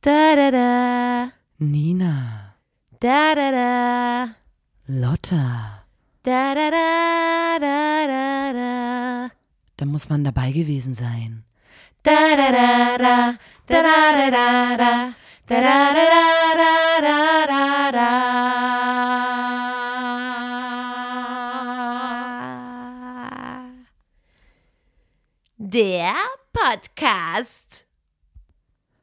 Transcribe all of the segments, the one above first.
Da da da. Nina, Da da da. Lotta. Da da da da da da. Da muss man dabei gewesen sein. Da da da da. Da da da da da. Da da da da da da da. Der Podcast.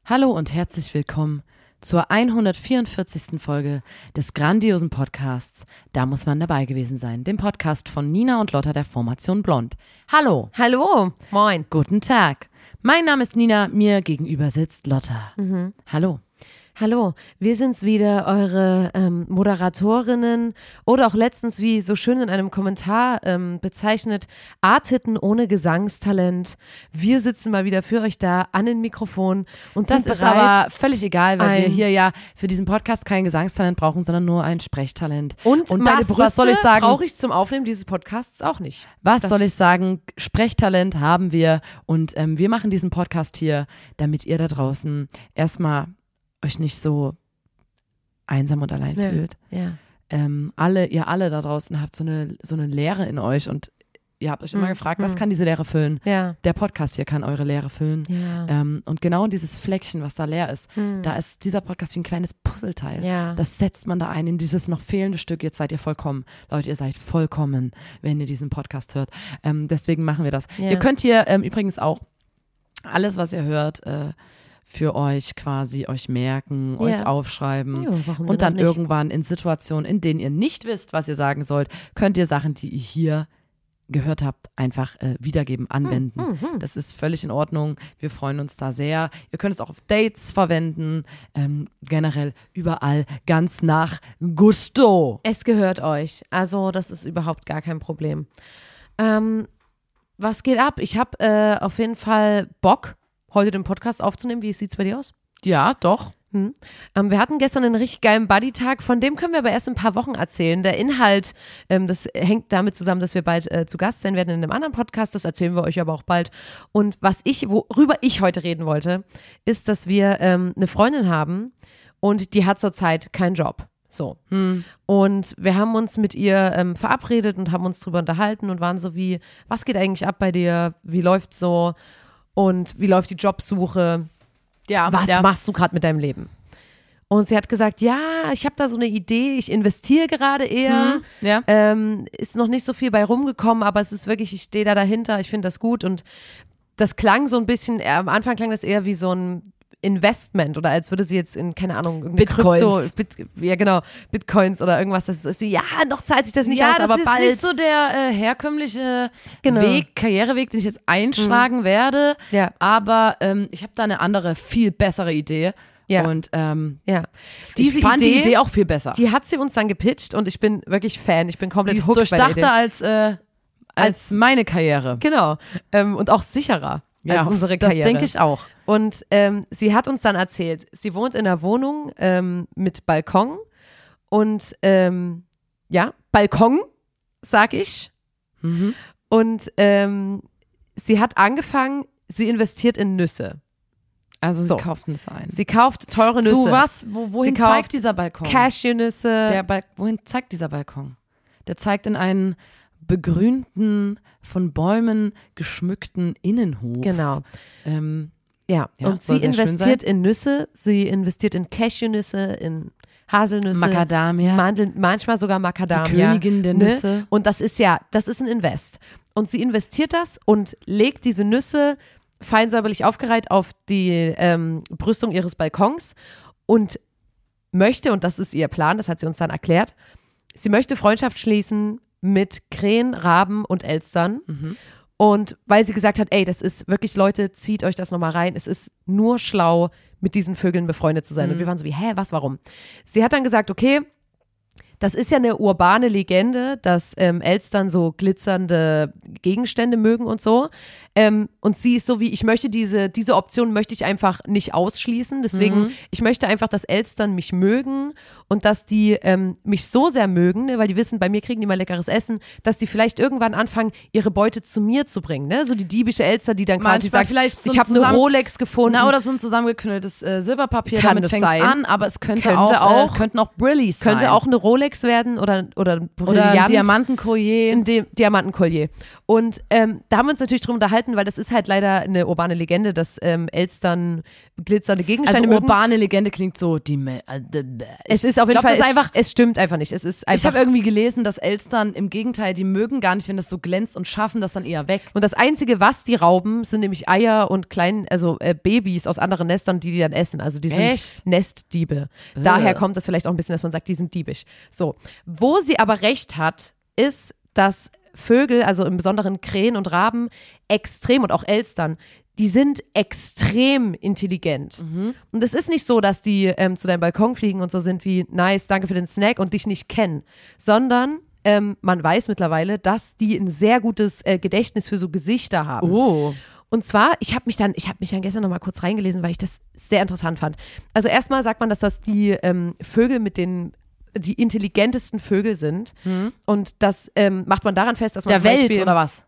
Hallo und herzlich willkommen zur 144. Folge des grandiosen Podcasts Da muss man dabei gewesen sein, dem Podcast von Nina und Lotta der Formation Blond. Hallo, Hallo. Moin. guten Tag. Mein Name ist Nina, mir gegenüber sitzt Lotta. Hallo. Hallo, wir sind's wieder, eure ähm, Moderatorinnen oder auch letztens, wie so schön in einem Kommentar ähm, bezeichnet, Artitten ohne Gesangstalent. Wir sitzen mal wieder für euch da an den Mikrofon und Das ist aber völlig egal, weil wir hier ja für diesen Podcast kein Gesangstalent brauchen, sondern nur ein Sprechtalent. und und meine das, Brüste was soll ich sagen? brauche ich zum Aufnehmen dieses Podcasts auch nicht. Was Das- soll ich sagen? Sprechtalent haben wir und ähm, wir machen diesen Podcast hier, damit ihr da draußen erstmal euch nicht so einsam und allein Ja. fühlt. Ja. Ähm, alle, ihr alle da draußen habt so eine, so eine Leere in euch und ihr habt euch immer Mhm. gefragt, was Mhm. kann diese Leere füllen? Ja. Der Podcast hier kann eure Leere füllen. Ja. Ähm, und genau dieses Fleckchen, was da leer ist, Hm. da ist dieser Podcast wie ein kleines Puzzleteil. ja. Das setzt man da ein in dieses noch fehlende Stück. Jetzt seid ihr vollkommen. Leute, ihr seid vollkommen, wenn ihr diesen Podcast hört. Ähm, deswegen machen wir das. Ihr könnt hier ähm, übrigens auch alles, was ihr hört, äh, für euch quasi euch merken, Ja. euch aufschreiben. Ja, Und dann irgendwann in Situationen, in denen ihr nicht wisst, was ihr sagen sollt, könnt ihr Sachen, die ihr hier gehört habt, einfach äh, wiedergeben, anwenden. Hm, hm. Das ist völlig in Ordnung. Wir freuen uns da sehr. Ihr könnt es auch auf Dates verwenden. Ähm, generell überall ganz nach Gusto. Es gehört euch. Also, das ist überhaupt gar kein Problem. Ähm, was geht ab? Ich habe äh, auf jeden Fall Bock, heute den Podcast aufzunehmen. Wie sieht's bei dir aus? Ja, doch. Hm. Ähm, wir hatten gestern einen richtig geilen Buddy-Tag, von dem können wir aber erst in ein paar Wochen erzählen. Der Inhalt, ähm, das hängt damit zusammen, dass wir bald äh, zu Gast sein werden in einem anderen Podcast, das erzählen wir euch aber auch bald. Und was ich, worüber ich heute reden wollte, ist, dass wir ähm, eine Freundin haben und die hat zurzeit keinen Job. So. Und wir haben uns mit ihr ähm, verabredet und haben uns drüber unterhalten und waren so wie, was geht eigentlich ab bei dir? Wie läuft's so? Und wie läuft die Jobsuche? Ja, was ja. machst du gerade mit deinem Leben? Und sie hat gesagt, ja, ich habe da so eine Idee, ich investiere gerade eher. Hm, ja. Ähm, ist noch nicht so viel bei rumgekommen, aber es ist wirklich, ich stehe da dahinter, ich finde das gut. Und das klang so ein bisschen, äh, am Anfang klang das eher wie so ein Investment oder als würde sie jetzt in, keine Ahnung, irgendeine Bitcoins. Krypto, Bit, ja genau, Bitcoins oder irgendwas. Das ist wie, ja, noch zahlt sich das nicht ja, aus, das aber ist bald. nicht so der äh, herkömmliche Genau. Weg, Karriereweg, den ich jetzt einschlagen werde. Ja. Aber ähm, ich habe da eine andere, viel bessere Idee. Ja. Und ähm, ja. ich fand die Idee auch viel besser. die hat sie uns dann gepitcht und ich bin wirklich Fan, ich bin komplett Die ist hooked bei der Idee. durchdachter als, äh, als meine Karriere. Genau. Ähm, und auch sicherer als unsere das Karriere. denke ich auch. Und ähm, sie hat uns dann erzählt, sie wohnt in einer Wohnung ähm, mit Balkon und ähm, ja, Balkon, sag ich. Mhm. Und ähm, sie hat angefangen, sie investiert in Nüsse. Also sie So. kauft Nüsse ein. Sie kauft teure Nüsse. Zu was? Wo, wohin zeigt dieser Balkon? Cashewnüsse. Bal wohin zeigt dieser Balkon? Der zeigt in einen begrünten, von Bäumen geschmückten Innenhof. genau. Ähm, Ja, Ja, und sie investiert in Nüsse, sie investiert in Cashewnüsse, in Haselnüsse, Macadamia. Mandeln, manchmal sogar Macadamia. Die Königin der ne? Nüsse. Und das ist ja, das ist ein Invest. Und sie investiert das und legt diese Nüsse fein säuberlich aufgereiht auf die ähm, Brüstung ihres Balkons und möchte, und das ist ihr Plan, das hat sie uns dann erklärt, sie möchte Freundschaft schließen mit Krähen, Raben und Elstern. Und weil sie gesagt hat, ey, das ist wirklich, Leute, zieht euch das nochmal rein. Es ist nur schlau, mit diesen Vögeln befreundet zu sein. Und wir waren so wie, hä, was, warum? Sie hat dann gesagt, okay, das ist ja eine urbane Legende, dass ähm, Elstern so glitzernde Gegenstände mögen und so. Ähm, und sie ist so wie, ich möchte diese, diese Option möchte ich einfach nicht ausschließen. Deswegen, Mhm. ich möchte einfach, dass Elstern mich mögen und dass die ähm, mich so sehr mögen, ne, weil die wissen, bei mir kriegen die mal leckeres Essen, dass die vielleicht irgendwann anfangen, ihre Beute zu mir zu bringen. Ne? So die diebische Elster, die dann quasi Manchmal sagt, vielleicht ich ein habe eine Rolex gefunden. Na, oder so ein zusammengeknülltes äh, Silberpapier, Kann damit fängt an, aber es könnte, Könnte auch, auch- äh, könnten auch Brillis sein. könnte auch eine Rolex werden oder, oder ein oder ein. Diamantenkollier. in dem Diamantenkollier. Und ähm, da haben wir uns natürlich drum unterhalten, weil das ist halt leider eine urbane Legende, dass ähm, Elstern glitzernde Also Gegenstände mögen. urbane Legende klingt so, die Me äh, Es ist auf jeden glaub, Fall, es, einfach- es stimmt einfach nicht. Es ist Ich einfach. habe irgendwie gelesen, dass Elstern im Gegenteil, die mögen gar nicht, wenn das so glänzt und schaffen das dann eher weg. und das Einzige, was die rauben, sind nämlich Eier und kleinen, also äh, Babys aus anderen Nestern, die die dann essen. Also die sind Echt? Nestdiebe. Daher kommt das vielleicht auch ein bisschen, dass man sagt, die sind diebisch. So. Wo sie aber recht hat, ist, dass Vögel, also im Besonderen Krähen und Raben, extrem und auch Elstern, die sind extrem intelligent. Und es ist nicht so, dass die ähm, zu deinem Balkon fliegen und so sind wie, nice, danke für den Snack und dich nicht kennen, sondern ähm, man weiß mittlerweile, dass die ein sehr gutes äh, Gedächtnis für so Gesichter haben. Oh. Und zwar, ich habe mich dann, ich habe mich dann gestern noch mal kurz reingelesen, weil ich das sehr interessant fand. Also erstmal sagt man, dass das die ähm, Vögel mit den die intelligentesten Vögel sind. Und das ähm, macht man daran fest, dass man Der zum Welt Beispiel oder was?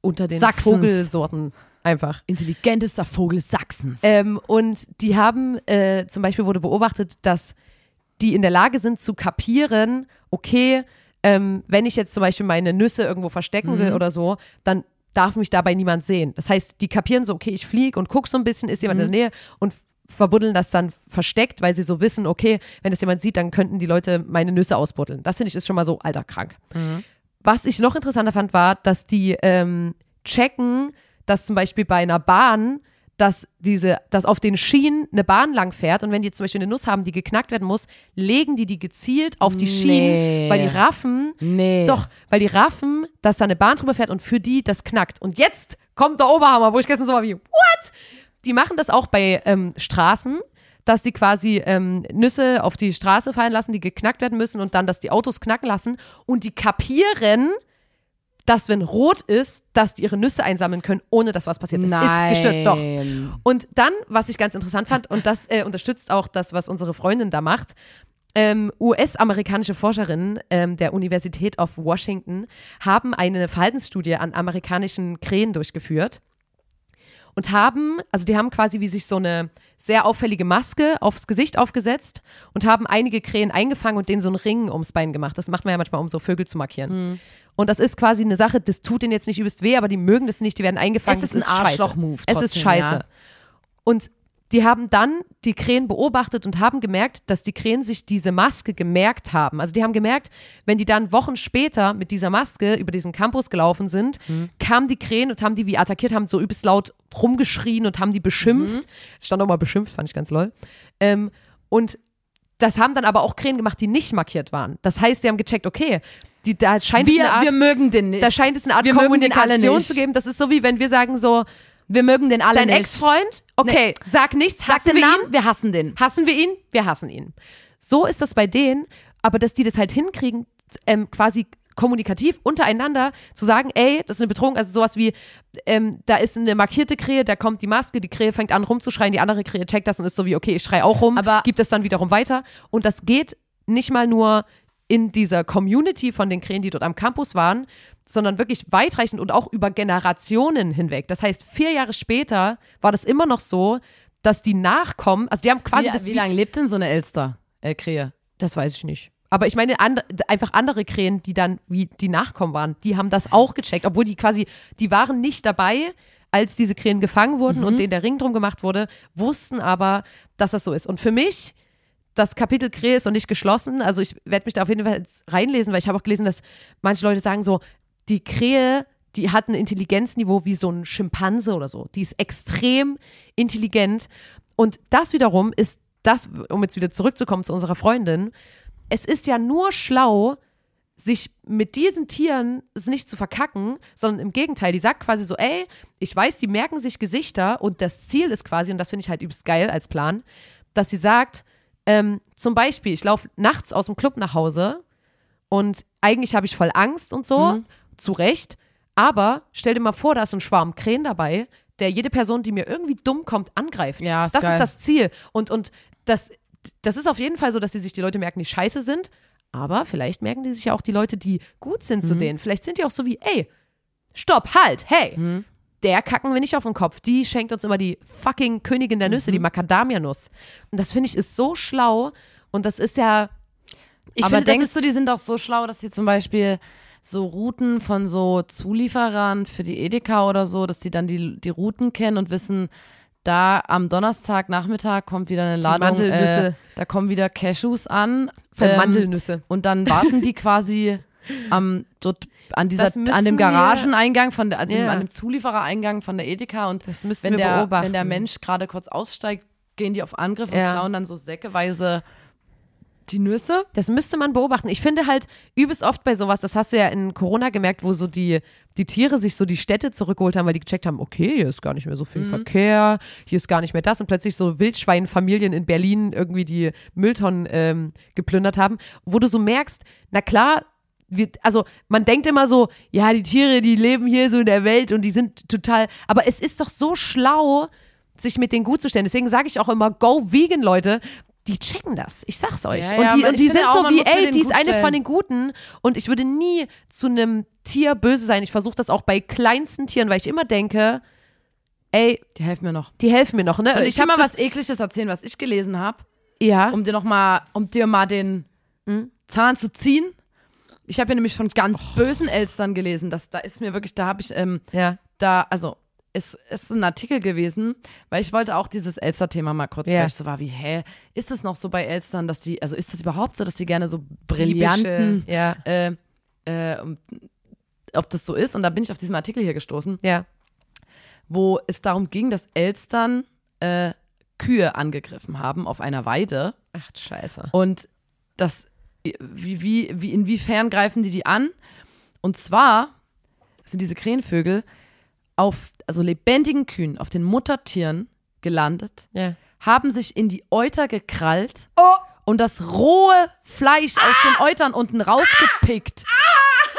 unter den Sachsens. Vogelsorten einfach. Intelligentester Vogel Sachsens. Ähm, und die haben, äh, zum Beispiel wurde beobachtet, dass die in der Lage sind zu kapieren, okay, ähm, wenn ich jetzt zum Beispiel meine Nüsse irgendwo verstecken will oder so, dann darf mich dabei niemand sehen. Das heißt, die kapieren so, okay, ich fliege und gucke so ein bisschen, ist jemand in der Nähe und verbuddeln das dann versteckt, weil sie so wissen, okay, wenn das jemand sieht, dann könnten die Leute meine Nüsse ausbuddeln. Das finde ich ist schon mal so alter krank. Was ich noch interessanter fand, war, dass die ähm, checken, dass zum Beispiel bei einer Bahn, dass diese, dass auf den Schienen eine Bahn lang fährt und wenn die zum Beispiel eine Nuss haben, die geknackt werden muss, legen die die gezielt auf die Schienen, Nee. weil die raffen, nee. doch, weil die raffen, dass da eine Bahn drüber fährt und für die das knackt. Und jetzt kommt der Oberhammer, wo ich gestern so war wie, what? Die machen das auch bei ähm, Straßen, dass die quasi ähm, Nüsse auf die Straße fallen lassen, die geknackt werden müssen und dann, dass die Autos knacken lassen und die kapieren, dass wenn rot ist, dass die ihre Nüsse einsammeln können, ohne dass was passiert. Das Nein. ist gestört, doch. Und dann, was ich ganz interessant fand, und das äh, unterstützt auch das, was unsere Freundin da macht, ähm, US-amerikanische Forscherinnen ähm, der Universität of Washington haben eine Verhaltensstudie an amerikanischen Krähen durchgeführt und haben, also die haben quasi wie sich so eine sehr auffällige Maske aufs Gesicht aufgesetzt und haben einige Krähen eingefangen und denen so einen Ring ums Bein gemacht. Das macht man ja manchmal, um so Vögel zu markieren. Und das ist quasi eine Sache, das tut denen jetzt nicht übelst weh, aber die mögen das nicht, die werden eingefangen. Es ist ein. Arschloch-Move Es ist scheiße. ja. Und die haben dann die Krähen beobachtet und haben gemerkt, dass die Krähen sich diese Maske gemerkt haben. Also die haben gemerkt, wenn die dann Wochen später mit dieser Maske über diesen Campus gelaufen sind, kamen die Krähen und haben die wie attackiert, haben so übelst laut rumgeschrien und haben die beschimpft. Es stand auch mal beschimpft, fand ich ganz lol. Ähm, und das haben dann aber auch Krähen gemacht, die nicht markiert waren. Das heißt, sie haben gecheckt, okay, die, da scheint es wir, eine Art, wir mögen den nicht. da scheint es eine Art wir Kommunikation zu geben. Das ist so wie wenn wir sagen so, Wir mögen den alle dein nicht. Ex-Freund, okay, sag nichts, Sag hassen den wir Namen, ihn, wir hassen den. hassen wir ihn, wir hassen ihn. So ist das bei denen, aber dass die das halt hinkriegen, ähm, quasi kommunikativ untereinander zu sagen, ey, das ist eine Bedrohung, also sowas wie, ähm, da ist eine markierte Krähe, da kommt die Maske, die Krähe fängt an rumzuschreien, die andere Krähe checkt das und ist so wie, okay, ich schrei auch rum, Aber- gibt es dann wiederum weiter. Und das geht nicht mal nur in dieser Community von den Krähen, die dort am Campus waren, sondern wirklich weitreichend und auch über Generationen hinweg. Das heißt, vier Jahre später war das immer noch so, dass die Nachkommen, also die haben quasi Wie, das wie lange lebt denn so eine Elster? Äh, Krähe. das weiß ich nicht. Aber ich meine, and, einfach andere Krähen, die dann wie die Nachkommen waren, die haben das auch gecheckt, obwohl die quasi, die waren nicht dabei, als diese Krähen gefangen wurden und denen der Ring drum gemacht wurde, wussten aber, dass das so ist. Und für mich, das Kapitel Krähe ist noch nicht geschlossen. Also ich werde mich da auf jeden Fall reinlesen, weil ich habe auch gelesen, dass manche Leute sagen so, die Krähe, die hat ein Intelligenzniveau wie so ein Schimpanse oder so. Die ist extrem intelligent. Und das wiederum ist das, um jetzt wieder zurückzukommen zu unserer Freundin, es ist ja nur schlau, sich mit diesen Tieren nicht zu verkacken, sondern im Gegenteil, die sagt quasi so, ey, ich weiß, die merken sich Gesichter und das Ziel ist quasi, und das finde ich halt übelst geil als Plan, dass sie sagt, ähm, zum Beispiel, ich laufe nachts aus dem Club nach Hause und eigentlich habe ich voll Angst und so, Mhm. Zu Recht. Aber stell dir mal vor, da ist ein Schwarm Krähen dabei, der jede Person, die mir irgendwie dumm kommt, angreift. Ja, ist das geil. ist das Ziel. Und, und das, das ist auf jeden Fall so, dass sie sich die Leute merken, die scheiße sind. Aber vielleicht merken die sich ja auch die Leute, die gut sind Mhm. zu denen. Vielleicht sind die auch so wie, ey, stopp, halt, hey, Mhm. der kacken wir nicht auf den Kopf. Die schenkt uns immer die fucking Königin der Mhm. Nüsse, die Macadamia-Nuss. Und das finde ich ist so schlau. Und das ist ja. Ich Aber finde, das denkst ist, du, die sind doch so schlau, dass sie zum Beispiel so Routen von so Zulieferern für die Edeka oder so, dass die dann die, die Routen kennen und wissen, da am Donnerstag Nachmittag kommt wieder eine Ladung, äh, Mandelnüsse. da kommen wieder Cashews an. Von ähm, Mandelnüsse. Und dann warten die quasi am dort an dieser an dem Garageneingang von der also Ja. an dem Zulieferereingang von der Edeka und Das müssen wenn wir der beobachten. wenn der Mensch gerade kurz aussteigt, gehen die auf Angriff und Ja. klauen dann so säckeweise die Nüsse. Das müsste man beobachten. Ich finde halt übelst oft bei sowas, das hast du ja in Corona gemerkt, wo so die, die Tiere sich so die Städte zurückgeholt haben, weil die gecheckt haben, okay, hier ist gar nicht mehr so viel Mhm. Verkehr, hier ist gar nicht mehr das und plötzlich so Wildschweinfamilien in Berlin irgendwie die Mülltonnen ähm, geplündert haben, wo du so merkst, na klar, wir, also man denkt immer so, ja, die Tiere, die leben hier so in der Welt und die sind total, aber es ist doch so schlau, sich mit denen gut zu stellen. Deswegen sage ich auch immer, go vegan, Leute. Die checken das. Ich sag's euch. Ja, und ja, die, aber und die sind auch, so wie, ey, die ist eine stellen. von den Guten. Und ich würde nie zu einem Tier böse sein. Ich versuche das auch bei kleinsten Tieren, weil ich immer denke, ey, Die helfen mir noch. die helfen mir noch, ne? Soll und ich ich habe mal was ekliges erzählen, was ich gelesen habe, ja, um dir noch mal, um dir mal den Hm? Zahn zu ziehen. Ich habe ja nämlich von ganz bösen Elstern gelesen. Das, da ist mir wirklich, da habe ich, ähm, ja, da, also es ist ein Artikel gewesen, weil ich wollte auch dieses Elster-Thema mal kurz, Ja. weil ich so war wie, hä, ist es noch so bei Elstern, dass die, also ist das überhaupt so, dass die gerne so brillanten, ja, äh, äh, ob das so ist? Und da bin ich auf diesem Artikel hier gestoßen, ja, wo es darum ging, dass Elstern äh, Kühe angegriffen haben auf einer Weide. ach Scheiße. Und das, wie, wie, wie, inwiefern greifen die die an? Und zwar sind diese Krähenvögel auf, also lebendigen Kühen, auf den Muttertieren gelandet, Ja. haben sich in die Euter gekrallt Oh, und das rohe Fleisch aus den Eutern unten rausgepickt.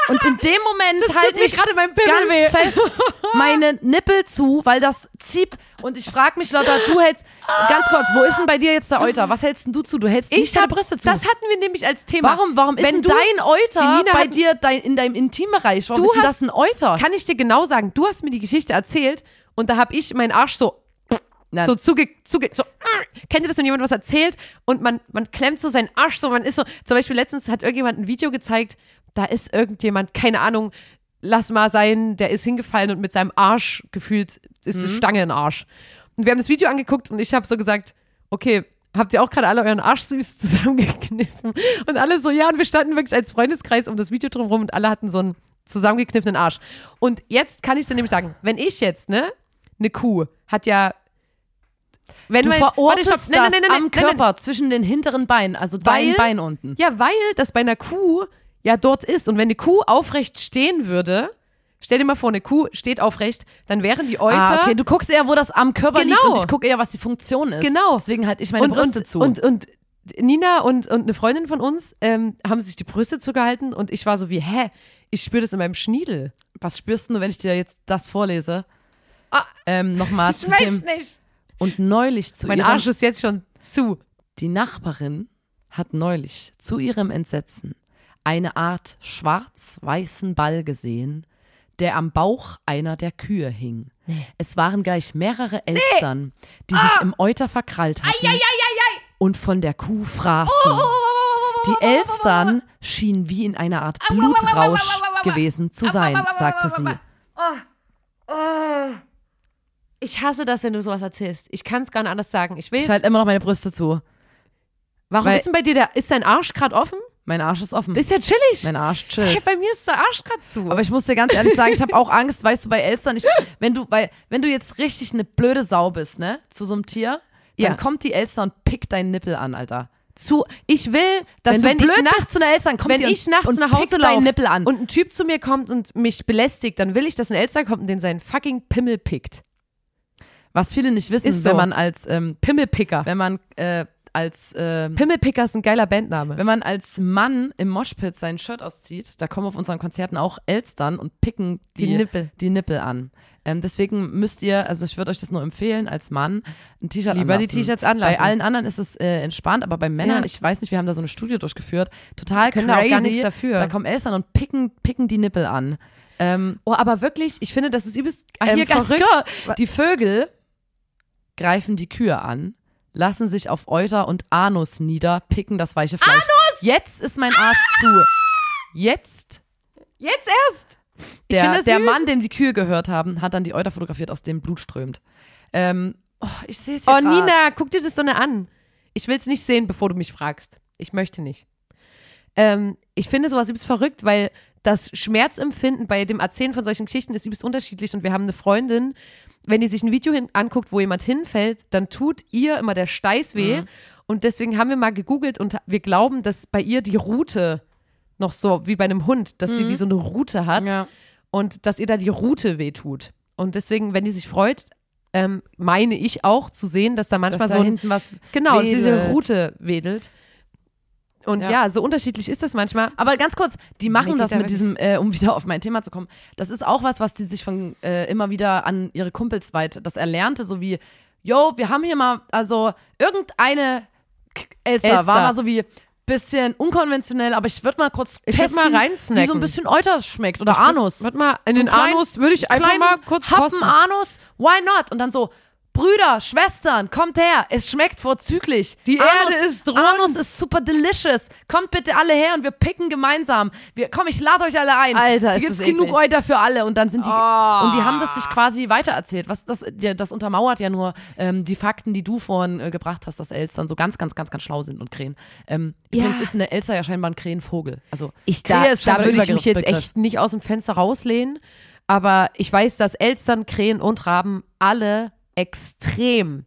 Und in dem Moment halt mir ich gerade mein Pimmel ganz weh. fest meine Nippel zu, weil das zieht. Und ich frage mich, Lotta, du hältst, ganz kurz, wo ist denn bei dir jetzt der Euter? Was hältst denn du zu? Du hältst nicht ich deine habe Brüste zu. Das hatten wir nämlich als Thema. Warum, warum ist Wenn denn du- dein Euter bei hat- dir dein, in deinem Intimbereich? Warum Du ist denn hast- das ein Euter? Kann ich dir genau sagen, du hast mir die Geschichte erzählt und da habe ich meinen Arsch so so zuge, zuge so, kennt ihr das, wenn jemand was erzählt und man, man klemmt so seinen Arsch so, man ist so, zum Beispiel letztens hat irgendjemand ein Video gezeigt, da ist irgendjemand, keine Ahnung, lass mal sein, der ist hingefallen und mit seinem Arsch gefühlt ist eine Stange im Arsch. Und wir haben das Video angeguckt und ich habe so gesagt, okay, habt ihr auch gerade alle euren Arsch süß zusammengekniffen? Und alle so, ja, und wir standen wirklich als Freundeskreis um das Video drumherum und alle hatten so einen zusammengekniffenen Arsch. Und jetzt kann ich dir nämlich sagen, wenn ich jetzt, ne, eine Kuh hat ja wenn du man jetzt- verortest warte, stopp, nein, nein, nein, das am Körper zwischen den hinteren Beinen, also dein Weil- Bein unten. Ja, weil das bei einer Kuh ja dort ist. Und wenn eine Kuh aufrecht stehen würde, stell dir mal vor, eine Kuh steht aufrecht, dann wären die Euter. Ah, okay, du guckst eher, wo das am Körper liegt Genau. und ich gucke eher, was die Funktion ist. Genau. Deswegen halt ich meine und, Brüste und, zu. Und, und Nina und, und eine Freundin von uns ähm, haben sich die Brüste zugehalten und ich war so wie, hä? Ich spüre das in meinem Schniedel. was spürst du, wenn ich dir jetzt das vorlese? Ah. ähm, Nochmal zu dem. nicht. Und neulich zu Mein Arsch ist jetzt schon zu. Die Nachbarin hat neulich zu ihrem Entsetzen eine Art schwarz-weißen Ball gesehen, der am Bauch einer der Kühe hing. Es waren gleich mehrere Elstern, die sich im Euter verkrallt hatten und von der Kuh fraßen. Die Elstern schienen wie in einer Art Blutrausch gewesen zu sein, sagte sie. Ich hasse das, wenn du sowas erzählst. Ich kann es gar nicht anders sagen. Ich will. Ich halte immer noch meine Brüste zu. warum weil- ist denn bei dir der. Ist dein Arsch gerade offen? Mein Arsch ist offen. Ist ja chillig. Mein Arsch Hey, chillt. bei mir ist der Arsch gerade zu. Aber ich muss dir ganz ehrlich sagen, ich habe auch Angst, weißt du, bei Elstern, ich, wenn du, weil, wenn du jetzt richtig eine blöde Sau bist, ne, zu so einem Tier, dann Ja. kommt die Elster und pickt deinen Nippel an, Alter. zu, ich will, dass Wenn wenn, ich nachts zu einer Elster, kommt wenn und- ich nachts und nach Hause laufe Nippel an. und ein Typ zu mir kommt und mich belästigt, dann will ich, dass ein Elster kommt und den seinen fucking Pimmel pickt. Was viele nicht wissen, Ist so. wenn man als, ähm, Pimmelpicker. wenn man äh, als ähm, Pimmelpicker ist ein geiler Bandname. wenn man als Mann im Moshpit sein Shirt auszieht, da kommen auf unseren Konzerten auch Elstern und picken die, Die Nippel. die Nippel an. Ähm, deswegen müsst ihr, also ich würde euch das nur empfehlen, als Mann ein T-Shirt Lieber anlassen. die T-Shirts anlassen. Bei allen anderen ist es äh, entspannt, aber bei Männern, Ja. ich weiß nicht, wir haben da so eine Studie durchgeführt, total Können da crazy. auch gar nichts dafür. Da kommen Elstern und picken, picken die Nippel an. Ähm, Oh, aber wirklich, ich finde, das ist übelst Ah, ähm, hier verrückt. Die Vögel greifen die Kühe an, lassen sich auf Euter und Anus nieder, picken das weiche Fleisch. Anus! Jetzt ist mein Arsch zu. Jetzt Jetzt erst. Ich der, der süß. Mann, dem die Kühe gehört haben, hat dann die Euter fotografiert, aus dem Blut strömt. Ähm, oh, ich sehe es Oh, grad. Nina, guck dir das so eine an. Ich will es nicht sehen, bevor du mich fragst. Ich möchte nicht. Ähm, ich finde sowas übelst verrückt, weil das Schmerzempfinden bei dem Erzählen von solchen Geschichten ist übelst unterschiedlich. Und wir haben eine Freundin, wenn die sich ein Video hin anguckt, wo jemand hinfällt, dann tut ihr immer der Steiß weh. Mhm. Und deswegen haben wir mal gegoogelt und wir glauben, dass bei ihr die Rute noch so, wie bei einem Hund, dass sie wie so eine Rute hat Mhm. Ja. und dass ihr da die Rute wehtut. Und deswegen, wenn die sich freut, ähm, meine ich auch zu sehen, dass da Dass manchmal da so ein, hinten was genau, dass diese wedelt. Rute wedelt. Und Ja. ja. so unterschiedlich ist das manchmal. Aber ganz kurz, die machen das da mit diesem, äh, um wieder auf mein Thema zu kommen, das ist auch was, was die sich von äh, immer wieder an ihre Kumpels weit, das Erlernte, so wie, yo, wir haben hier mal, also irgendeine K- Elster, Elster. war mal so wie bisschen unkonventionell, aber ich würde mal kurz Ich würd testen, mal reinsnacken. wie so ein bisschen Euter schmeckt oder Anus. Warte mal, in So den einen kleinen- Anus würde ich einfach mal kurz Happen kosten. Anus, why not? Und dann so, Brüder, Schwestern, kommt her, es schmeckt vorzüglich. Die Anus, Erde ist rund. Anus ist super delicious. Kommt bitte alle her und wir picken gemeinsam. Wir, komm, ich lade euch alle ein. Alter, Hier ist gibt's genug eklig. Euter für alle und dann sind die Oh. und die haben das sich quasi weitererzählt. Was das, das untermauert ja nur ähm, die Fakten, die du vorhin äh, gebracht hast, dass Elstern so ganz, ganz, ganz, ganz schlau sind und Krähen. Ähm, Ja. Übrigens ist eine Elster ja scheinbar ein Krähenvogel. Also Ich, Krähe da, ist da würde ich mich jetzt Überbegriff. echt nicht aus dem Fenster rauslehnen. Aber ich weiß, dass Elstern, Krähen und Raben alle extrem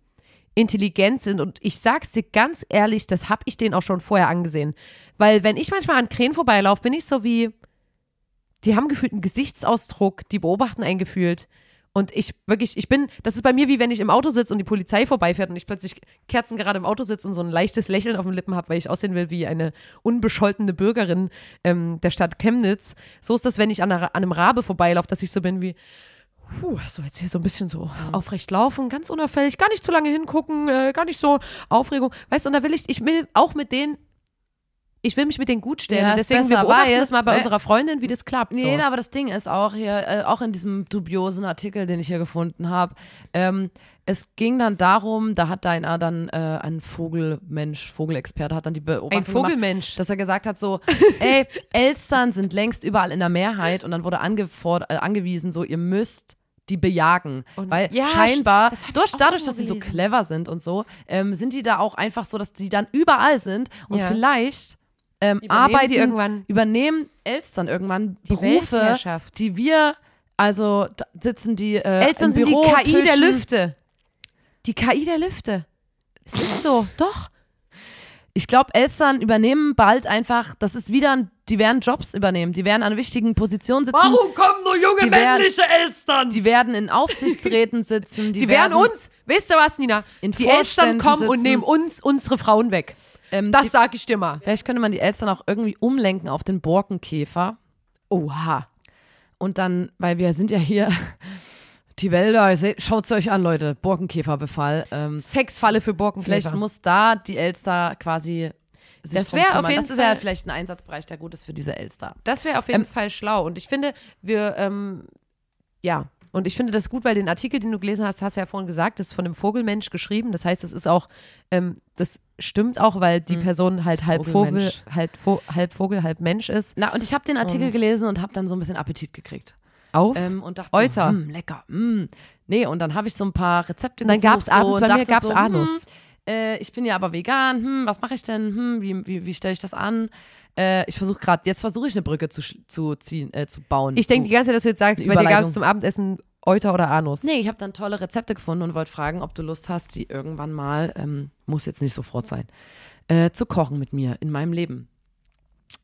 intelligent sind. Und ich sag's dir ganz ehrlich, das habe ich denen auch schon vorher angesehen. Weil wenn ich manchmal an Krähen vorbeilaufe, bin ich so wie, die haben gefühlt einen Gesichtsausdruck, die beobachten einen gefühlt. Und ich wirklich, ich bin, das ist bei mir wie wenn ich im Auto sitze und die Polizei vorbeifährt und ich plötzlich Kerzen gerade im Auto sitze und so ein leichtes Lächeln auf den Lippen habe, weil ich aussehen will wie eine unbescholtene Bürgerin ähm, der Stadt Chemnitz. So ist das, wenn ich an, einer, an einem Rabe vorbeilaufe, dass ich so bin wie, puh, so jetzt hier so ein bisschen so aufrecht laufen, ganz unauffällig, gar nicht zu lange hingucken, äh, gar nicht so Aufregung. Weißt du, und da will ich, ich will auch mit denen, ich will mich mit denen gut stellen. Ja, Deswegen, wir besser, beobachten weil- das mal bei unserer Freundin, wie das klappt. So. Nee, aber das Ding ist auch hier, äh, auch in diesem dubiosen Artikel, den ich hier gefunden habe, ähm, es ging dann darum, da hat da einer dann äh, ein Vogelmensch, Vogelexperte, hat dann die Beobachtung Ein Vogelmensch. gemacht, dass er gesagt hat so, ey, Elstern sind längst überall in der Mehrheit und dann wurde äh, angewiesen, so, ihr müsst die bejagen, weil ja, scheinbar durch, dadurch, dass sie so clever sind und so, ähm, sind die da auch einfach so, dass die dann überall sind und Ja. vielleicht ähm, Übernehmen arbeiten die irgendwann übernehmen Elstern irgendwann Die Berufe, die wir, also da sitzen die äh, Eltern im sind die Büro, KI der. Lüfte. Die KI der Lüfte. Es ist so, doch. Ich glaube, Elstern übernehmen bald einfach, das ist wieder, ein, die werden Jobs übernehmen, die werden an wichtigen Positionen sitzen. kommen nur junge werden- männliche Elstern? Die werden in Aufsichtsräten sitzen. Die, Die werden uns, weißt du was, Nina? in die Eltern Vorständen kommen und sitzen. nehmen uns unsere Frauen weg. ähm, Das die, sag ich dir mal. Vielleicht könnte man die Elstern auch irgendwie umlenken auf den Borkenkäfer. Oha. Und dann, weil wir sind ja hier, die Wälder, schaut es euch an, Leute, Borkenkäferbefall. Ähm, Sexfalle für Borkenkäfer. Vielleicht muss da die Elster quasi sich Das drum wär auf jeden Das ist ja Fall- vielleicht ein Einsatzbereich, der gut ist für diese Elster. Das wäre auf jeden Fall schlau. Und ich finde, wir, ähm, ja, und ich finde das gut, weil den Artikel, den du gelesen hast, hast du ja vorhin gesagt, das ist von einem Vogelmensch geschrieben. Das heißt, es ist auch, ähm, das stimmt auch, weil die Person halt halb Vogel, halt Vo halb Vogel, halb Mensch ist. Na, und ich habe den Artikel Und- gelesen und habe dann so ein bisschen Appetit gekriegt. Auf. Ähm, und dachte Euter. so, hm, lecker, hm. Nee, und dann habe ich so ein paar Rezepte Und dann gesucht, gab's abends, so, bei mir gab's so, Anus. Hm, äh, ich bin ja aber vegan, hm, was mache ich denn? Hm, wie wie, wie stelle ich das an? Äh, ich versuche gerade, jetzt versuche ich eine Brücke zu, zu ziehen, äh, zu bauen. ich denke die ganze Zeit, dass du jetzt sagst, bei dir gab es zum Abendessen Euter oder Anus. Nee, ich habe dann tolle Rezepte gefunden und wollte fragen, ob du Lust hast, die irgendwann mal, ähm, muss jetzt nicht sofort sein, äh, zu kochen mit mir in meinem Leben.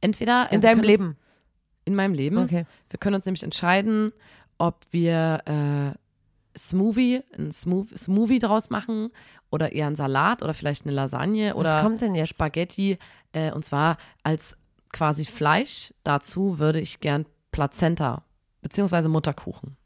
Entweder äh, In deinem Leben. In meinem Leben. Okay. Wir können uns nämlich entscheiden, ob wir äh, Smoothie, ein Smooth, Smoothie draus machen oder eher ein Salat oder vielleicht eine Lasagne oder kommt denn jetzt? Spaghetti. Äh, und zwar als quasi Fleisch. Dazu würde ich gern Plazenta beziehungsweise Mutterkuchen.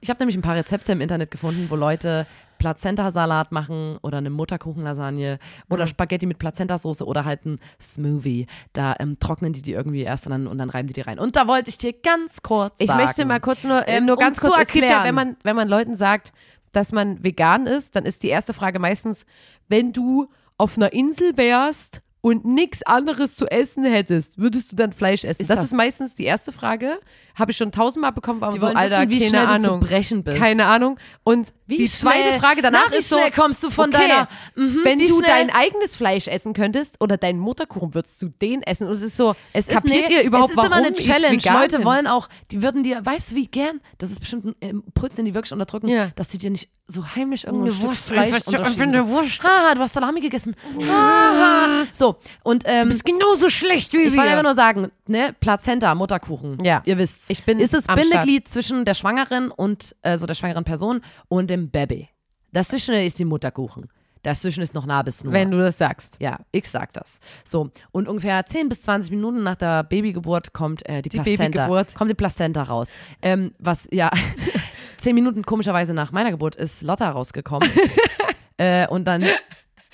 Ich habe nämlich ein paar Rezepte im Internet gefunden, wo Leute Plazenta-Salat machen oder eine Mutterkuchenlasagne oder Mhm. Spaghetti mit Plazentasoße oder halt ein Smoothie. Da ähm, trocknen die die irgendwie erst und dann, und dann reiben die die rein. Und da wollte ich dir ganz kurz Ich sagen. möchte mal kurz nur, Ähm, nur um ganz zu kurz, es gibt ja, erklären. wenn man, wenn man Leuten sagt, dass man vegan ist, dann ist die erste Frage meistens, wenn du auf einer Insel wärst und nichts anderes zu essen hättest, würdest du dann Fleisch essen? Ist das, das- ist meistens die erste Frage. Habe ich schon tausendmal bekommen, warum so, Alter, wissen, wie keine schnell du zu Ahnung. brechen bist. Keine Ahnung. Und Wie die zweite schnell- Frage danach ist so, schnell kommst du von okay, deiner- Mhm, wenn du schnell- dein eigenes Fleisch essen könntest oder deinen Mutterkuchen, würdest du den essen? Und es ist so, Es ist, kapiert nee, ihr überhaupt, es ist warum immer eine Challenge. Leute wollen auch, die würden dir, weißt du wie gern, das ist bestimmt ein Impuls, den die wirklich unterdrücken, Ja. dass sie dir nicht so heimlich irgendein Eine Stück Wurst, Fleisch so- unterschieben. einfach eine So, Wurst. Haha, du hast Salami gegessen. Haha. So, und ähm, ist genauso schlecht wie ich wir. wollte einfach nur sagen, ne, Plazenta, Mutterkuchen. Ja. Ihr wisst's. Ich bin ist das am Start. Bindeglied zwischen der Schwangeren und, also der schwangeren Person und dem Baby. Dazwischen ist die Mutterkuchen. Dazwischen ist noch Nabelsnur. wenn du das sagst. Ja, ich sag das. So, und ungefähr 10 bis 20 Minuten nach der Babygeburt kommt äh, die, Die Plazenta. Babygeburt. Kommt die Plazenta raus. Ähm, was, ja, 10 Minuten komischerweise nach meiner Geburt ist Lotta rausgekommen. äh, und dann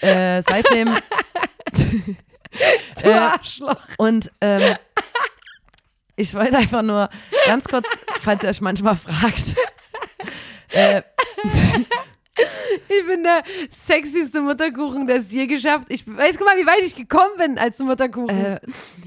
äh, seitdem. Du Äh, Arschloch. Und ähm, ich wollte einfach nur ganz kurz, falls ihr euch manchmal fragt, äh, Ich bin der sexyste Mutterkuchen, der es je geschafft. Ich weiß, guck mal, wie weit ich gekommen bin als Mutterkuchen. äh,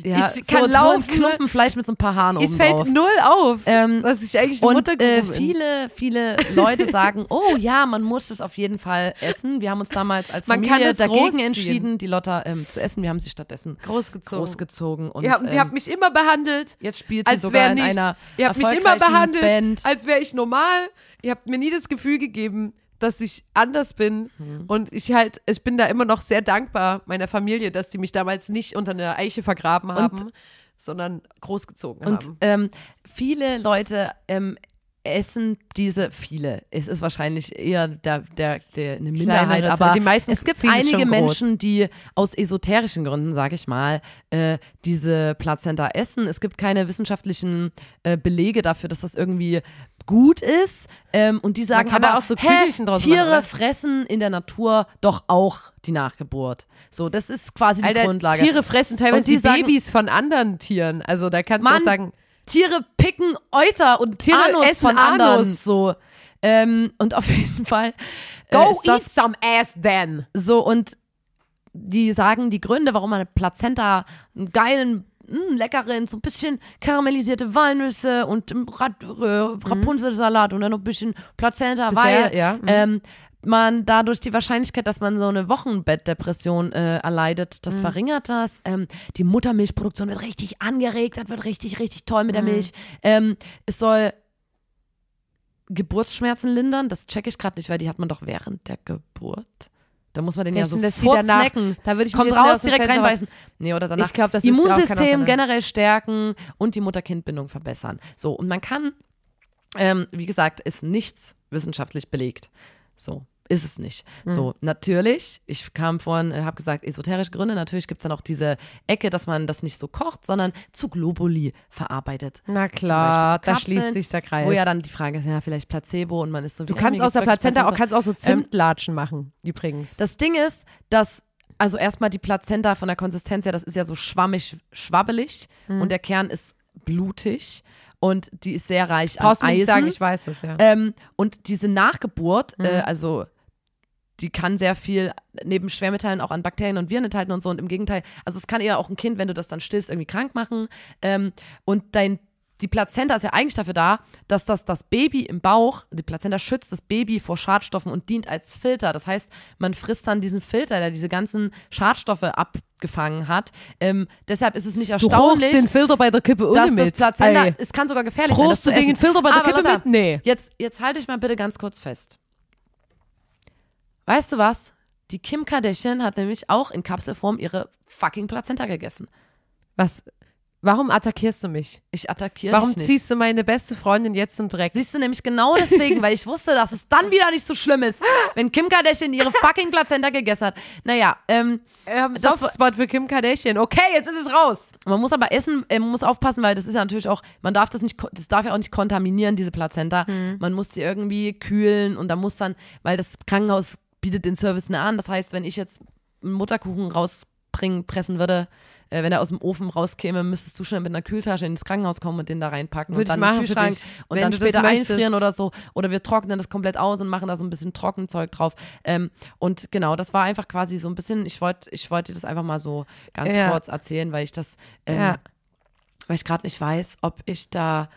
ja, Ich kann so, laufen. So ein Klumpen Fleisch mit so ein paar Haaren es fällt drauf. null auf, Ähm, dass ich eigentlich ein Und Mutterkuchen äh, viele, viele Leute sagen, oh ja, man muss es auf jeden Fall essen. Wir haben uns damals als Man kann Familie dagegen großziehen. entschieden, die Lotta ähm, zu essen. Wir haben sie stattdessen großgezogen. großgezogen. Und, ihr habt, ihr ähm, habt mich immer behandelt, jetzt spielt sie sogar in nichts. einer Ihr habt mich immer behandelt, Band. als wäre ich normal. Ihr habt mir nie das Gefühl gegeben, dass ich anders bin. Mhm. Und ich halt, ich bin da immer noch sehr dankbar meiner Familie, dass die mich damals nicht unter einer Eiche vergraben haben, sondern großgezogen Und haben. ähm, viele Leute ähm, essen diese, viele, es ist wahrscheinlich eher der, der, der, eine Minderheit, Kleinere, aber die meisten es gibt einige. Menschen, die aus esoterischen Gründen, sage ich mal, äh, diese Plazenta essen. Es gibt keine wissenschaftlichen äh, Belege dafür, dass das irgendwie gut ist. Ähm, und die sagen kann aber, auch so hä, Tiere machen, fressen in der Natur doch auch die Nachgeburt. So, das ist quasi die Alter, Grundlage. Tiere fressen teilweise die die sagen- Babys von anderen Tieren. Also da kannst du Mann, auch sagen, Tiere picken Euter und Tiere Anus essen von anderen. Anus. So. Ähm, und auf jeden Fall äh, go ist eat das some ass then. so und die sagen die Gründe, warum man eine Plazenta einen geilen mh, leckeren, so ein bisschen karamellisierte Walnüsse und Rad, äh, Rapunzelsalat und dann noch ein bisschen Plazenta, Mhm. Bisher, weil ja, mhm. ähm, man dadurch die Wahrscheinlichkeit, dass man so eine Wochenbettdepression äh, erleidet, Mhm. das verringert das. Ähm, die Muttermilchproduktion wird richtig angeregt, das wird richtig, richtig toll mit der Mhm. Milch. Ähm, es soll Geburtsschmerzen lindern, das checke ich gerade nicht, weil die hat man doch während der Geburt. Da muss man den ja Wissen, so danach- snacken. da würde ich Kommt raus, direkt reinbeißen. Nee, oder danach. Ich glaub, das ist Immunsystem Alternative. generell stärken und die Mutter-Kind-Bindung verbessern. So, und man kann, ähm, wie gesagt, ist nichts wissenschaftlich belegt. So. Ist es nicht. So, natürlich, ich kam vorhin, äh, habe gesagt, esoterische Gründe, natürlich gibt es dann auch diese Ecke, dass man das nicht so kocht, sondern zu Globuli verarbeitet. Na klar, Beispiel da schließt Kapseln, sich der Kreis. Wo ja dann die Frage ist, ja, vielleicht Placebo und man ist so wie du kannst aus der Plazenta auch, kannst auch so Ähm, Zimtlatschen machen, übrigens. das Ding ist, dass, also erstmal die Plazenta von der Konsistenz her, das ist ja so schwammig, schwabbelig Mhm. und der Kern ist blutig und die ist sehr reich Brauchst an mir nicht Eisen. sagen, ich weiß es, ja. ähm, und diese Nachgeburt, äh, Mhm. also die kann sehr viel neben Schwermetallen auch an Bakterien und Viren enthalten und so und im Gegenteil, also es kann eher auch ein Kind, wenn du das dann stillst, irgendwie krank machen ähm, und dein die Plazenta ist ja eigentlich dafür da, dass das das Baby im Bauch, die Plazenta schützt das Baby vor Schadstoffen und dient als Filter. Das heißt, man frisst dann diesen Filter, der diese ganzen Schadstoffe abgefangen hat. Ähm, deshalb ist es nicht Du erstaunlich, rauchst den Filter bei der Kippe ohne dass mit. das Plazenta, Ey. es kann sogar gefährlich sein. das Rauchst du zu den. Filter bei der Aber Kippe Lotta, mit? Nee. Jetzt, jetzt halte ich mal bitte ganz kurz fest. Weißt du was? Die Kim Kardashian hat nämlich auch in Kapselform ihre fucking Plazenta gegessen. Was, Warum attackierst du mich? Ich attackiere Warum dich nicht. ziehst du meine beste Freundin jetzt im Dreck? Siehst du nämlich genau deswegen, weil ich wusste, dass es dann wieder nicht so schlimm ist, wenn Kim Kardashian ihre fucking Plazenta gegessen hat. Naja, ähm, ähm, das Softspot für Kim Kardashian. Okay, jetzt ist es raus. man muss aber essen, äh, man muss aufpassen, weil das ist ja natürlich auch, man darf das nicht, das darf ja auch nicht kontaminieren, diese Plazenta. Man muss die irgendwie kühlen und da muss dann, weil das Krankenhaus bietet den Service nah an. Das heißt, wenn ich jetzt einen Mutterkuchen rausbringen, pressen würde, äh, wenn er aus dem Ofen rauskäme, müsstest du schon mit einer Kühltasche ins Krankenhaus kommen und den da reinpacken Würde und dann machen in den Kühlschrank und dann später einfrieren oder so. Oder wir trocknen das komplett aus und machen da so ein bisschen Trockenzeug drauf. Ähm, und genau, das war einfach quasi so ein bisschen, ich wollte ich wollte dir das einfach mal so ganz Ja. kurz erzählen, weil ich das, ähm, Ja. weil ich gerade nicht weiß, ob ich da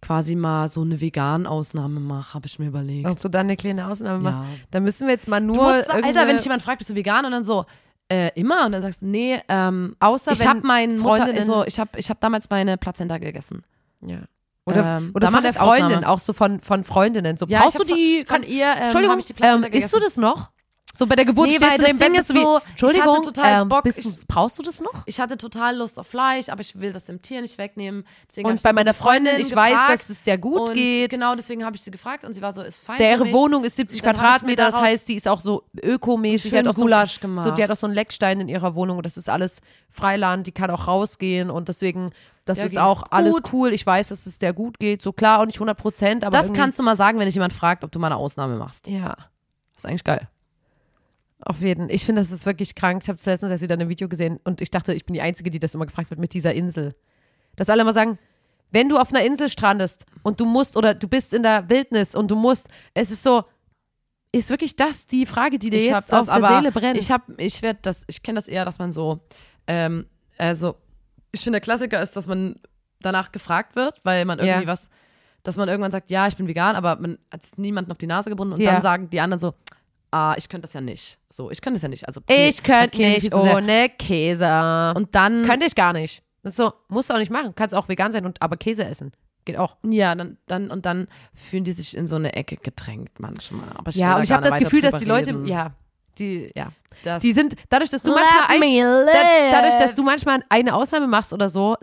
quasi mal so eine Vegan-Ausnahme mache, habe ich mir überlegt. Ob du dann eine kleine Ausnahme machst. Ja. Dann müssen wir jetzt mal nur. Musst, Alter, wenn dich jemand fragt, bist du vegan? Und dann so, äh, immer? Und dann sagst du, nee, ähm, Außer ich habe meinen Mutter, also ich habe ich hab damals meine Plazenta gegessen. Ja. Oder, Ähm, oder von der ich Ausnahme. Freundin, auch so von, von Freundinnen. So, Ja, brauchst du die? Von, von ihr, ähm, Entschuldigung, ich die Plazenta ähm, gegessen. isst du das noch? So bei der Geburt Nee, stehst du das Bett bist ist du wie, so, ich Entschuldigung, hatte total ähm, Bock, bist du, ich- brauchst du das noch? Ich hatte total Lust auf Fleisch, aber ich will das dem Tier nicht wegnehmen. Deswegen Und bei meiner Freundin, ich weiß, gefragt dass es dir gut geht. Genau, deswegen habe ich sie gefragt und sie war so, ist fein. Deren. Wohnung ist 70 Und dann hab ich mir Quadratmeter, das heißt, die ist auch so ökomäßig. Die hat auch so, Gulasch gemacht. so, die hat auch so einen Leckstein in ihrer Wohnung und das ist alles Freiland, die kann auch rausgehen und deswegen, das Der ist auch alles gut. cool. Ich weiß, dass es der gut geht. So klar, auch nicht 100 Prozent, aber Das kannst du mal sagen, wenn dich jemand fragt, ob du mal eine Ausnahme machst. Ja, Das ist eigentlich geil. Auf jeden. Ich finde, das ist wirklich krank. Ich habe letztens erst wieder in einem Video gesehen und ich dachte, ich bin die Einzige, die das immer gefragt wird mit dieser Insel. Dass alle immer sagen, wenn du auf einer Insel strandest und du musst oder du bist in der Wildnis und du musst, es ist so, ist wirklich das die Frage, die dir ich jetzt das, auf der Seele brennt? Ich habe, ich werde das, ich kenne das eher, dass man so, ähm, also ich finde der Klassiker ist, dass man danach gefragt wird, weil man irgendwie Ja. was, dass man irgendwann sagt, ja, ich bin vegan, aber man hat niemanden auf die Nase gebunden und Ja. dann sagen die anderen so, ah, ich könnte das ja nicht. So, ich könnte das ja nicht. Also Ich könnte Käse nicht sehr. ohne Käse. Und dann, könnte ich gar nicht. Das ist so, musst du auch nicht machen. Kannst auch vegan sein und aber Käse essen. Geht auch. ja, dann, dann und dann fühlen die sich in so eine Ecke gedrängt manchmal. Aber ich Ja, da und ich habe das Gefühl, dass die Leute, reden. ja, die, ja, das, die sind, dadurch, dass du Let manchmal, ein, da, dadurch, dass du manchmal eine Ausnahme machst oder so,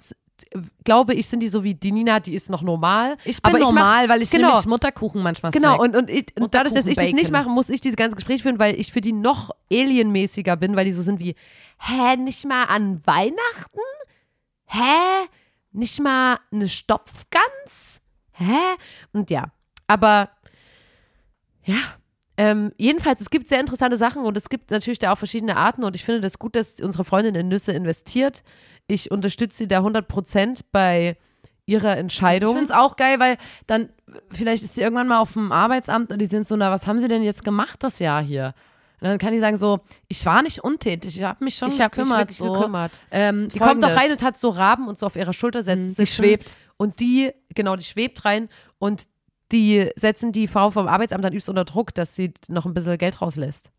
glaube ich, sind die so wie die Nina, die ist noch normal. ich bin aber ich mach- normal, weil ich genau. nämlich Mutterkuchen manchmal Genau, snack. und, und, ich, und dadurch, dass ich das nicht mache, muss ich dieses ganze Gespräch führen, weil ich für die noch alienmäßiger bin, weil die so sind wie, hä, nicht mal an Weihnachten? Hä? Nicht mal eine Stopfgans? Hä? Und ja, aber ja, ähm, jedenfalls, es gibt sehr interessante Sachen und es gibt natürlich da auch verschiedene Arten und ich finde das gut, dass unsere Freundin in Nüsse investiert. Ich unterstütze sie da 100% bei ihrer Ich Entscheidung. finde es auch geil, weil dann, vielleicht ist sie irgendwann mal auf dem Arbeitsamt und die sind so, na, was haben sie denn jetzt gemacht das Jahr hier? Und dann kann die sagen so, ich war nicht untätig, ich habe mich schon ich habe mich gekümmert. wirklich so. gekümmert. Ähm, Die kommt doch rein und hat so Raben und so auf ihrer Schulter setzt. Mhm, die schwebt. Und die, genau, die schwebt rein und die setzen die Frau vom Arbeitsamt dann übst unter Druck, dass sie noch ein bisschen Geld rauslässt.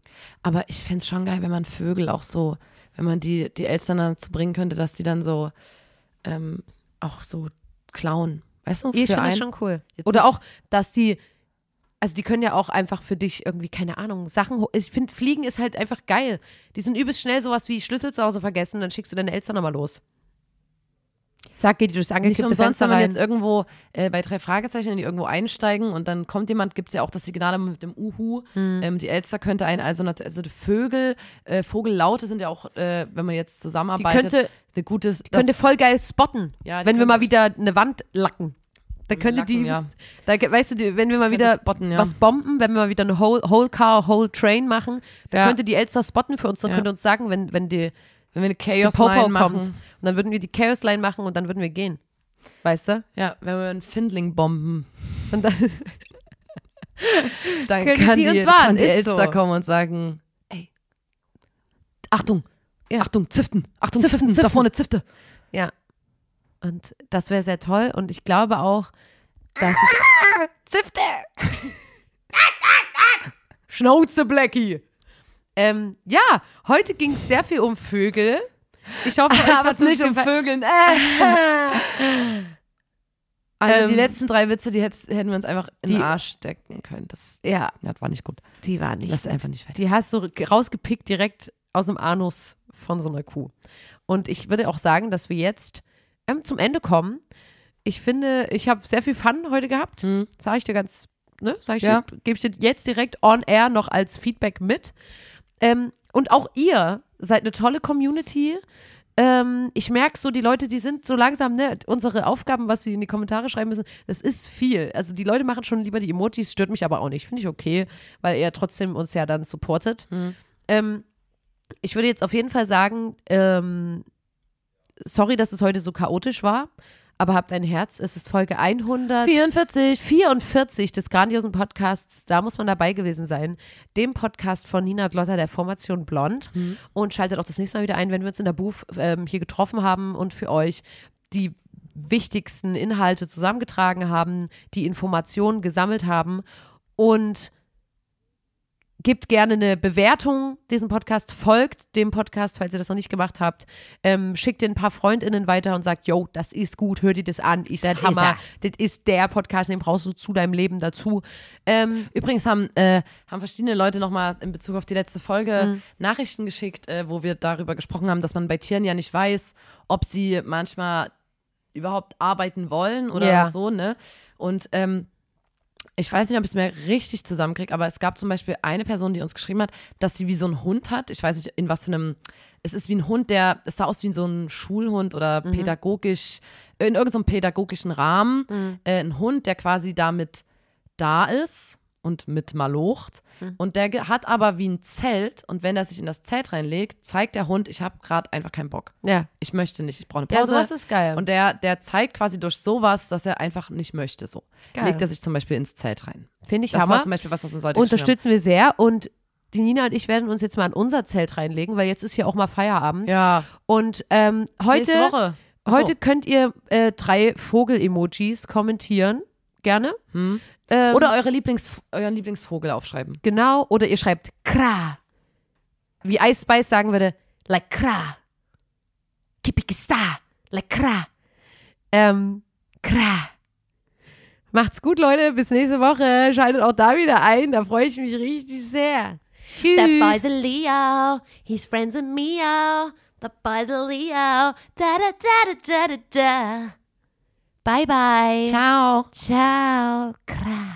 Aber ich fände es schon geil, wenn man Vögel auch so, wenn man die, die Eltern dazu bringen könnte, dass die dann so ähm, auch so klauen. Weißt du? Ich finde das schon cool. Jetzt Oder auch, dass die, also die können ja auch einfach für dich irgendwie, keine Ahnung, Sachen, ich finde, Fliegen ist halt einfach geil. Die sind übelst schnell sowas wie Schlüssel zu Hause vergessen, dann schickst du deine Eltern nochmal los. Zack, geht die durchs Nicht angekippte umsonst, Fenster wenn man rein. jetzt irgendwo äh, bei drei Fragezeichen, wenn die irgendwo einsteigen und dann kommt jemand, gibt es ja auch das Signal mit dem Uhu. Hm. Ähm, die Elster könnte ein, also, also die Vögel, äh, Vogellaute sind ja auch, äh, wenn man jetzt die zusammenarbeitet, könnte, eine gute, könnte voll geil spotten, Ja, die wenn wir mal das- wieder eine Wand lacken. Da könnte Lacken, die, ja. da, weißt du, die, wenn wir mal wieder spotten, ja. was bomben, wenn wir mal wieder eine Whole, whole Car, Whole Train machen, da Ja. könnte die Elster spotten für uns und könnte uns sagen, wenn, wenn die, wenn wir eine Chaos Line kommt. machen. Und dann würden wir die Chaos Line machen und dann würden wir gehen. Weißt du? Ja, wenn wir einen Findling bomben, Und dann, dann Können kann die die, uns warnen, kann die Elster so. kommen und sagen, ey, Achtung, Ja. Achtung, Ziften, Achtung, Ziften, Ziften, da Ziften. vorne Zifte. ja. Und das wäre sehr toll und ich glaube auch, dass ich. Zifte! Schnauze, Blackie! Ähm, ja, heute ging es sehr viel um Vögel. Ich hoffe, euch Aber es nicht das um. Vögeln. Äh. Also Ähm, die letzten drei Witze, die hätten wir uns einfach in die- den Arsch stecken können. Das, Ja, das war nicht gut. die war nicht. Lass gut. einfach nicht weiter. Die hast du rausgepickt direkt aus dem Anus von so einer Kuh. Und ich würde auch sagen, dass wir jetzt ähm, zum Ende kommen. Ich finde, ich habe sehr viel Fun heute gehabt. Mhm. Sage ich dir ganz, ne? Sag ich Ja. dir, gebe ich dir jetzt direkt on air noch als Feedback mit. Ähm, und auch ihr seid eine tolle Community. Ähm, ich merke so, die Leute, die sind so langsam, ne, unsere Aufgaben, was sie in die Kommentare schreiben müssen, das ist viel. Also die Leute machen schon lieber die Emojis, stört mich aber auch nicht. Finde ich okay, weil ihr trotzdem uns ja dann supportet. Ähm, ich würde jetzt auf jeden Fall sagen, ähm, sorry, dass es heute so chaotisch war, aber habt ein Herz. Es ist Folge 144 44. des grandiosen Podcasts. Da muss man dabei gewesen sein. Dem Podcast von Nina Glotter der Formation Blond. Und schaltet auch das nächste Mal wieder ein, wenn wir uns in der Booth ähm, hier getroffen haben und für euch die wichtigsten Inhalte zusammengetragen haben, die Informationen gesammelt haben und Gebt gerne eine Bewertung diesem Podcast, folgt dem Podcast, falls ihr das noch nicht gemacht habt. Ähm, schickt den ein paar FreundInnen weiter und sagt, yo, das ist gut, hör dir das an, ist Das ist Hammer. er. Das ist der Podcast, den brauchst du zu deinem Leben dazu. Ähm, Übrigens haben, äh, haben verschiedene Leute nochmal in Bezug auf die letzte Folge Nachrichten geschickt, äh, wo wir darüber gesprochen haben, dass man bei Tieren ja nicht weiß, ob sie manchmal überhaupt arbeiten wollen oder Ja. so, ne? Und ähm, ich weiß nicht, ob ich es mir richtig zusammenkriege, aber es gab zum Beispiel eine Person, die uns geschrieben hat, dass sie wie so ein Hund hat. Ich weiß nicht, in was für einem. Es ist wie ein Hund, der. Es sah aus wie so ein Schulhund oder pädagogisch. In irgendeinem pädagogischen Rahmen. Äh, ein Hund, der quasi damit da ist und mit malocht. Und der hat aber wie ein Zelt. Und wenn er sich in das Zelt reinlegt, zeigt der Hund, ich habe gerade einfach keinen Bock. ja. Ich möchte nicht, ich brauche eine Ja, Pause. sowas ist geil. Und der, der zeigt quasi durch sowas, dass er einfach nicht möchte. So Geil. legt er sich zum Beispiel ins Zelt rein. Finde ich Das Hammer. war zum Beispiel was, was uns heute Unterstützen wir sehr und die Nina und ich werden uns jetzt mal in unser Zelt reinlegen, weil jetzt ist hier auch mal Feierabend. Ja. Und ähm, heute, Woche. So. heute könnt ihr äh, drei Vogel-Emojis kommentieren. Gerne. Ähm, Oder eure Lieblings, euren Lieblingsvogel aufschreiben. Genau, oder ihr schreibt kra. Wie Ice Spice sagen würde, like kra. Kipikista, like kra. Ähm, kra. Macht's gut, Leute. Bis nächste Woche. Schaltet auch da wieder ein. Da freue ich mich richtig sehr. Tschüss. That boy's a Leo. He's friends with Mio. The boy's a Leo. Da da da da da da da. Bye bye. Ciao. Ciao. Kra.